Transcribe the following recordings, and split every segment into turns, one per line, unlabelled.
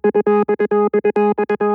Thank you.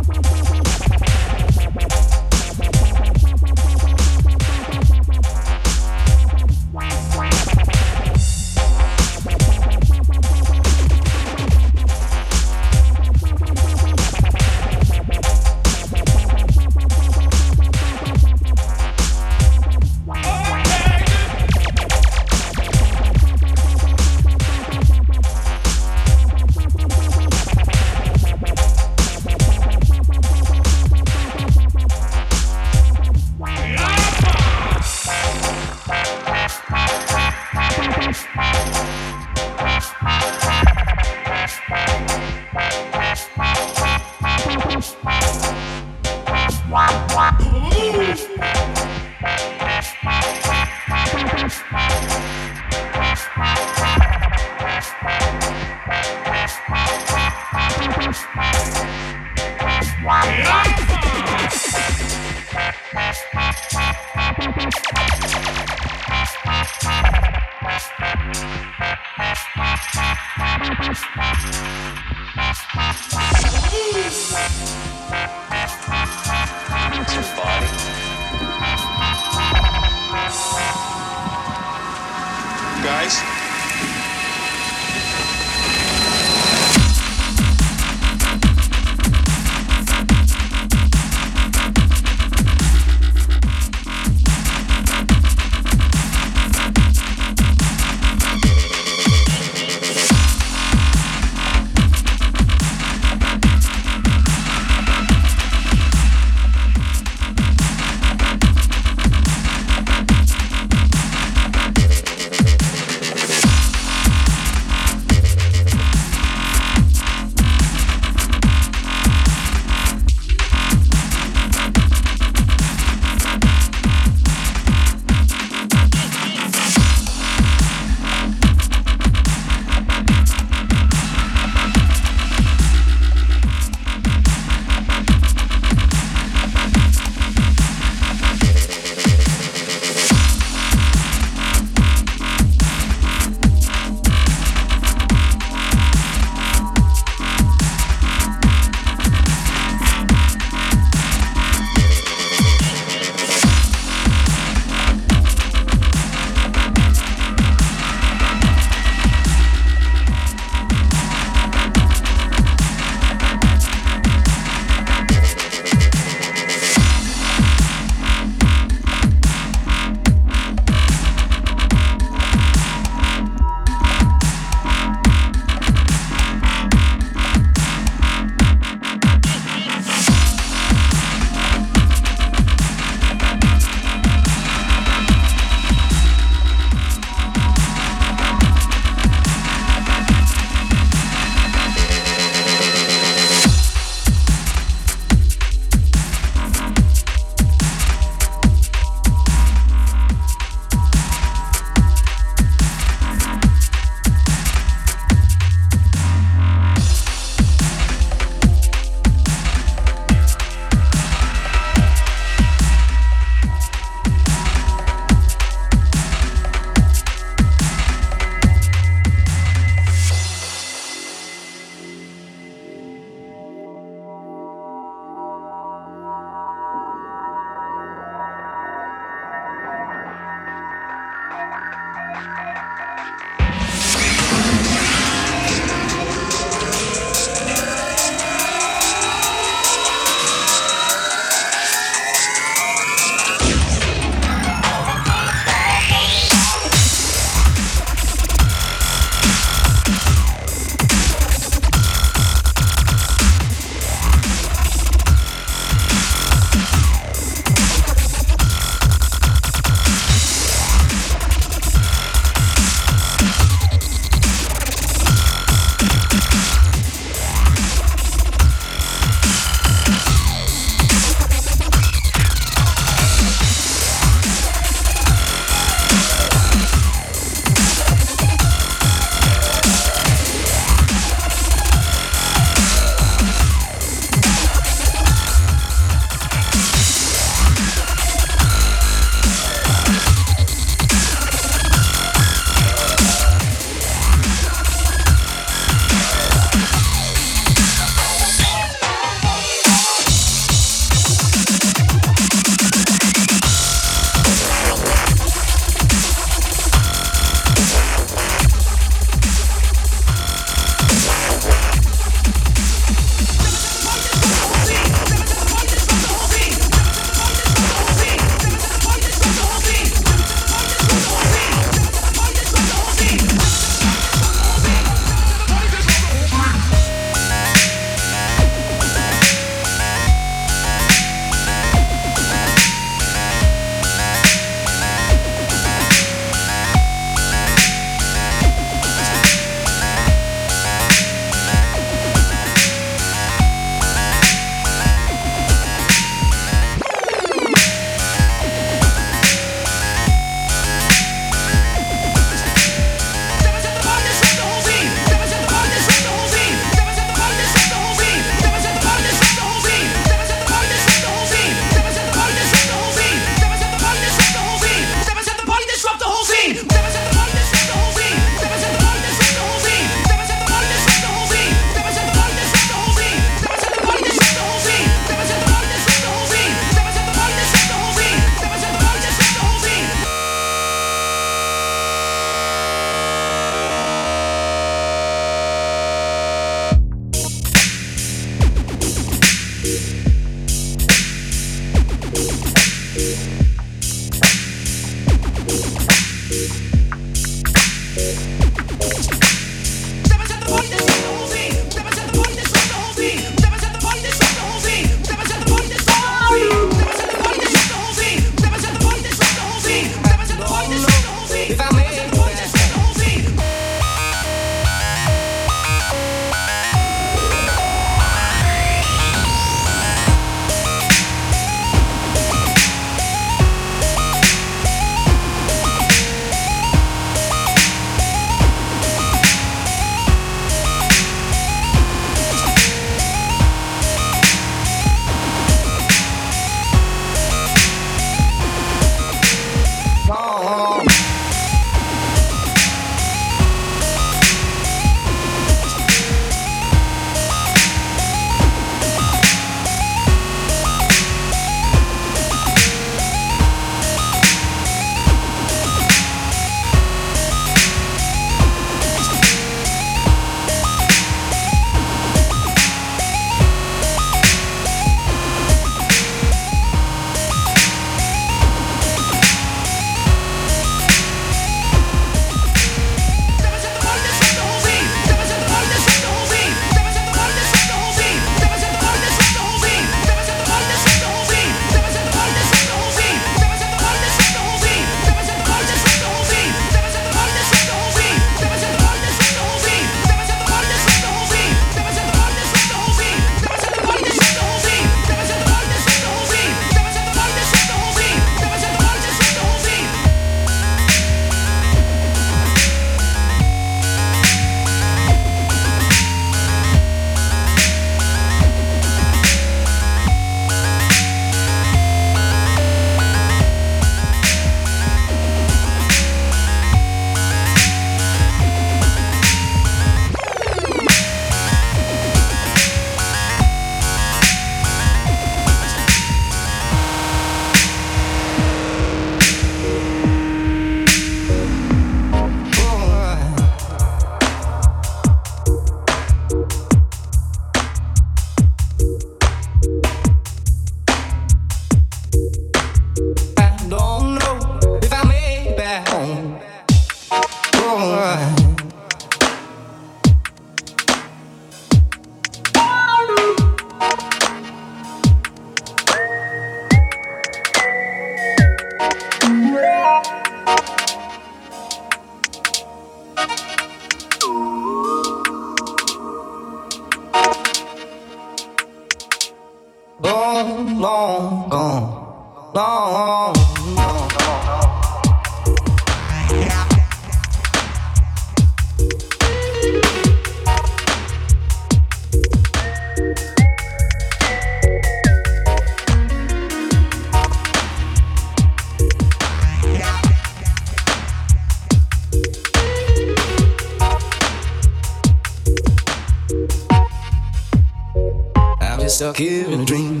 Stuck here in a dream.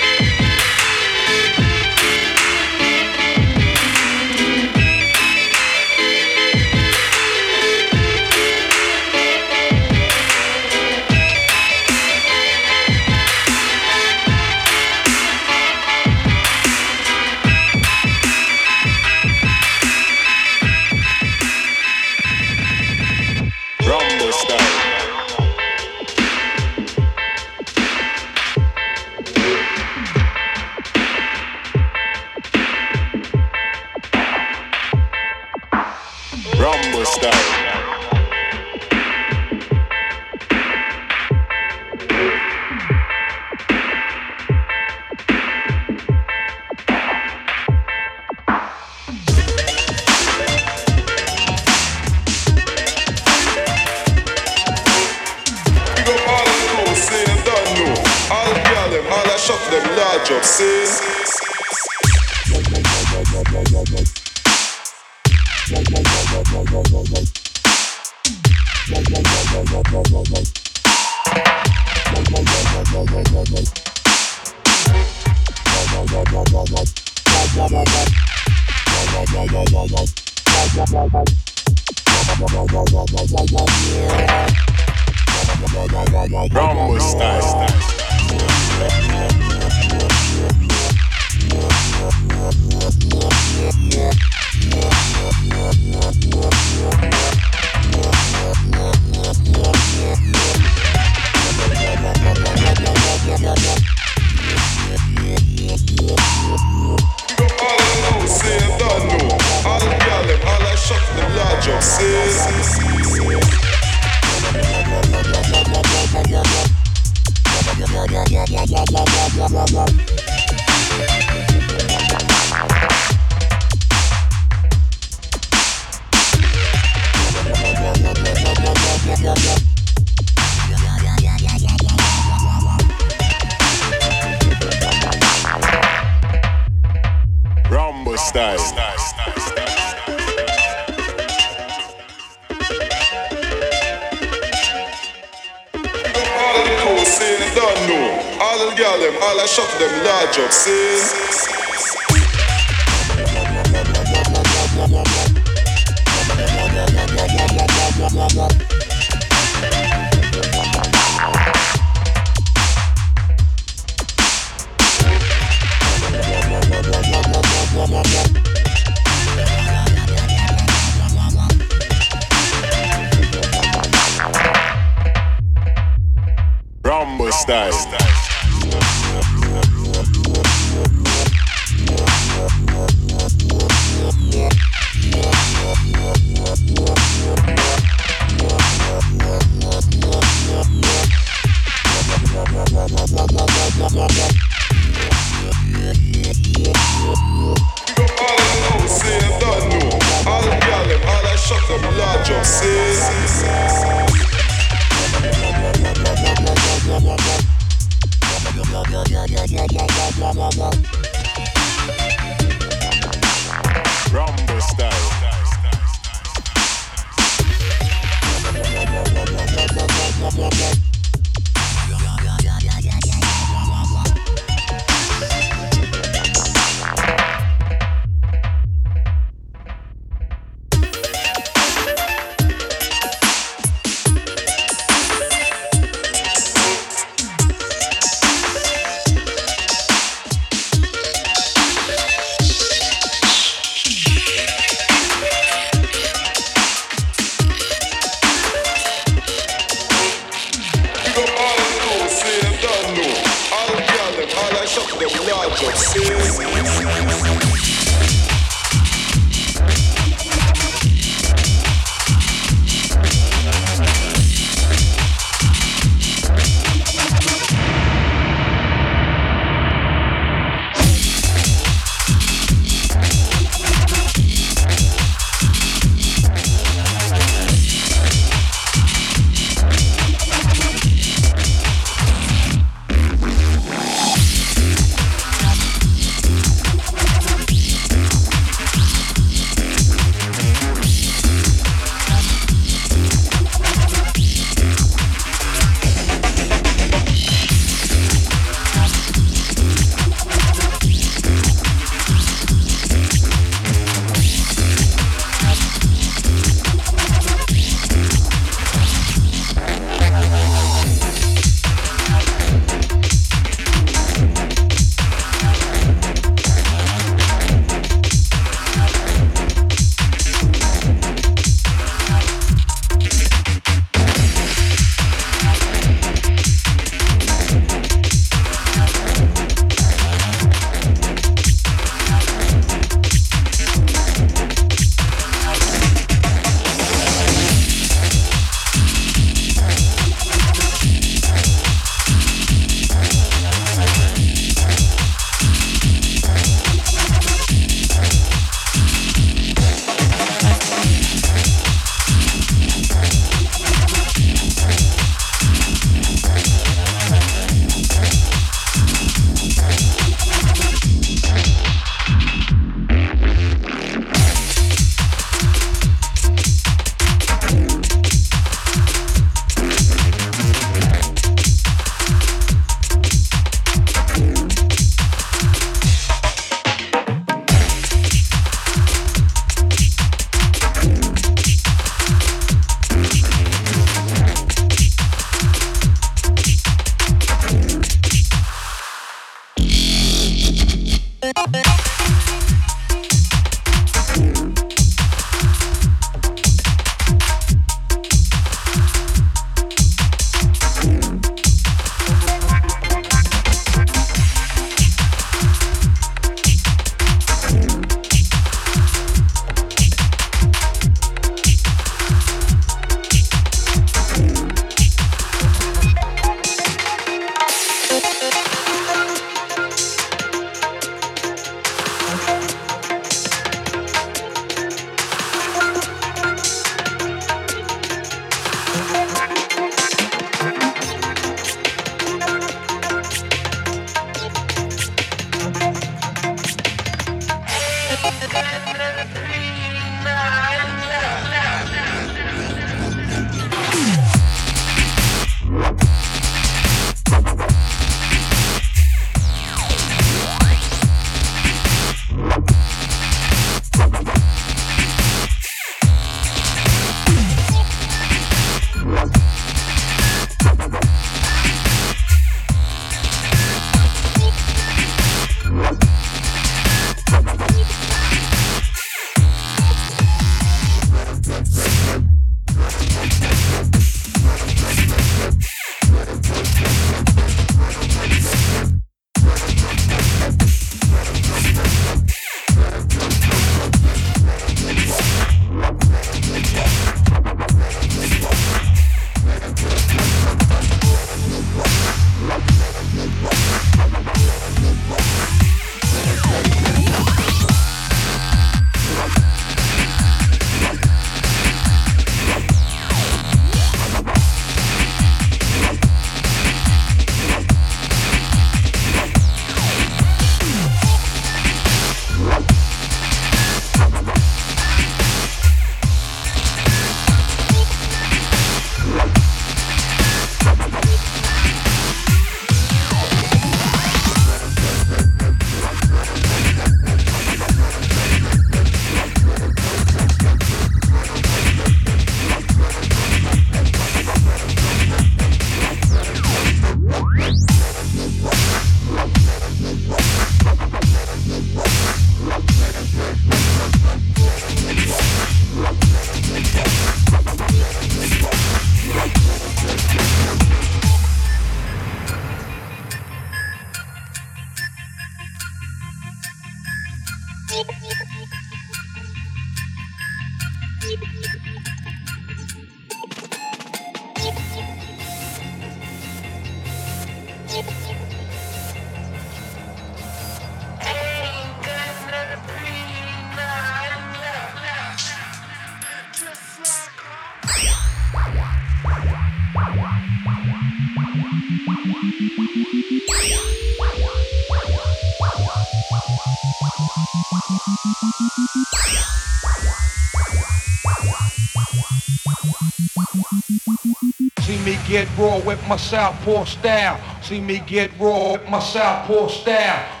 me get raw with my southpaw style. See me get raw with my southpaw style.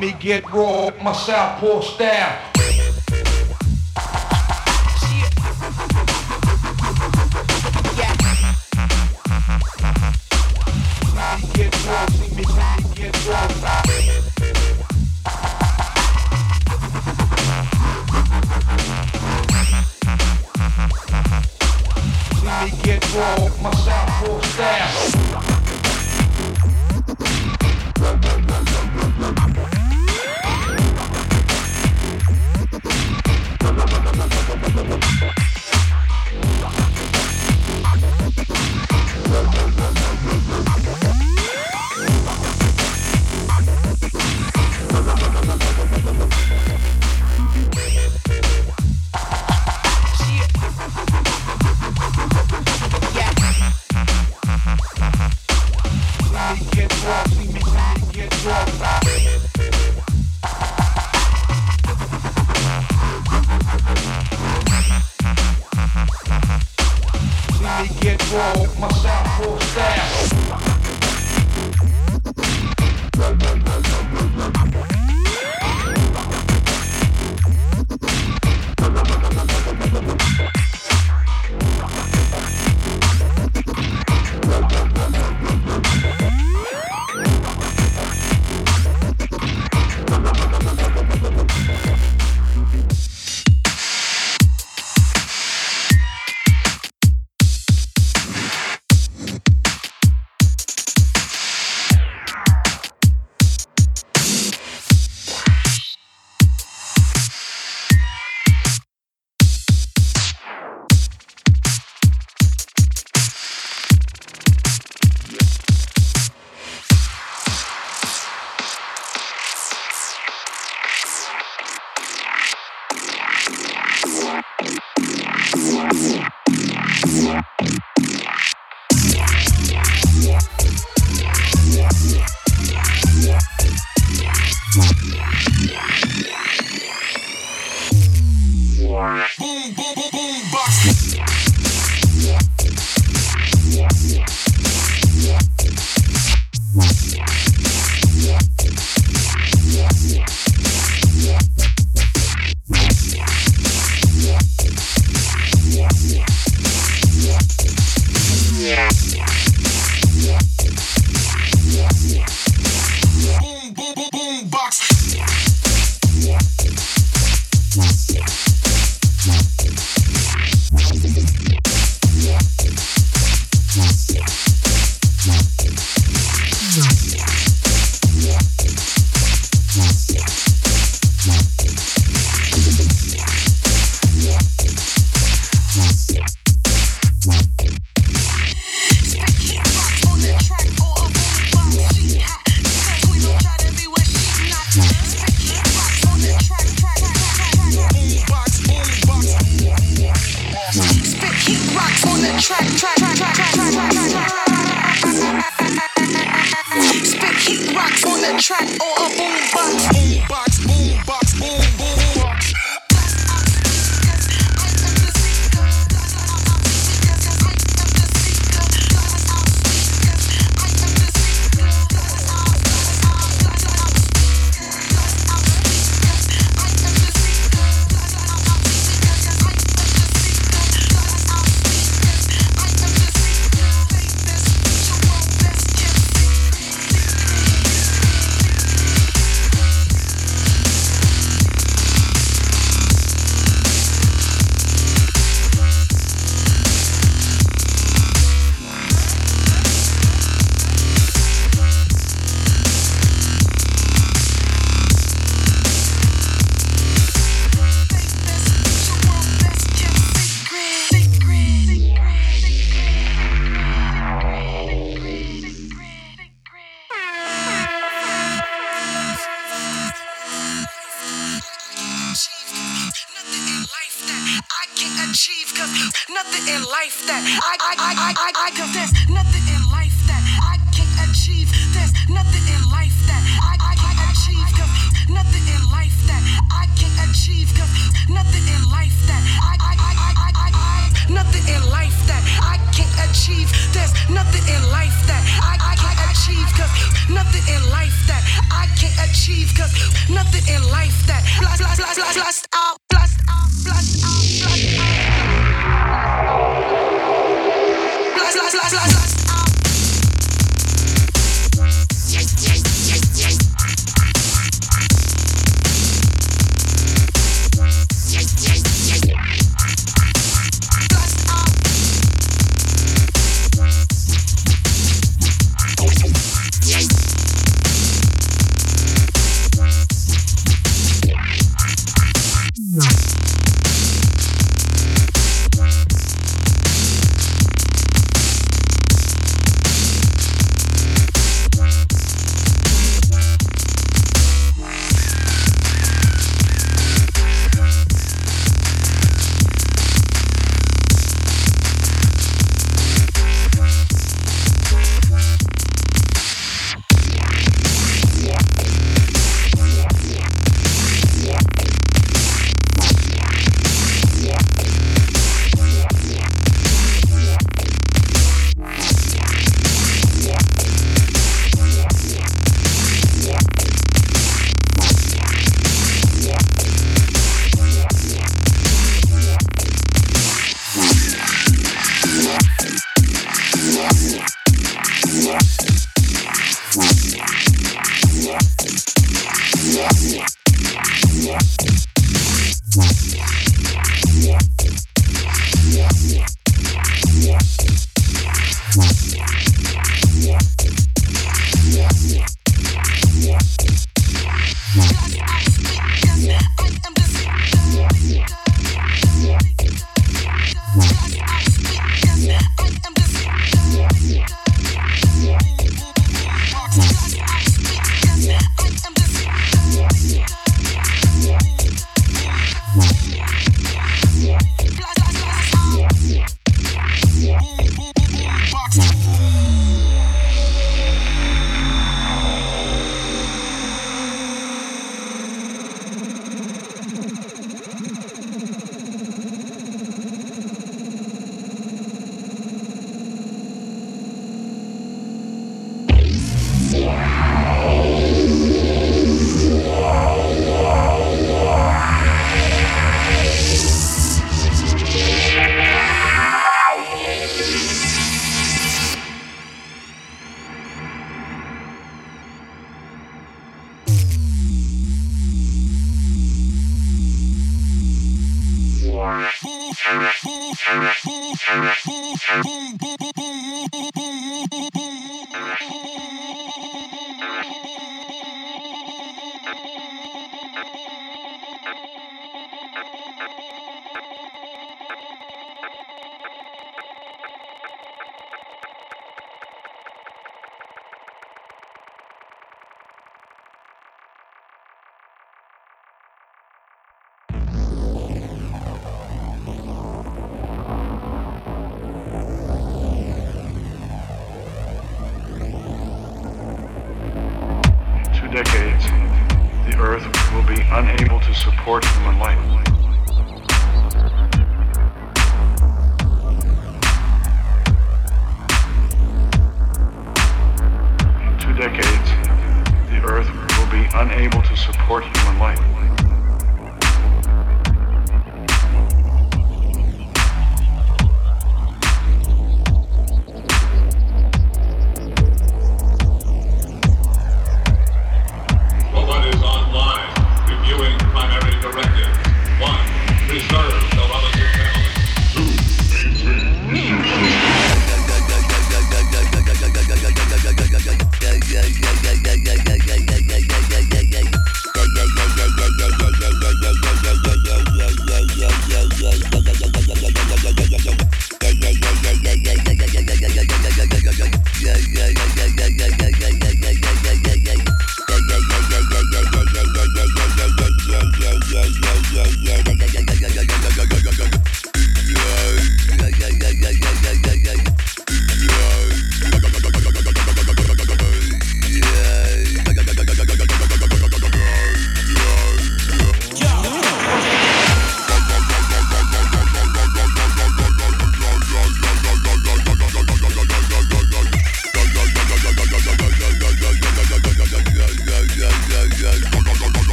me get raw with my southpaw style.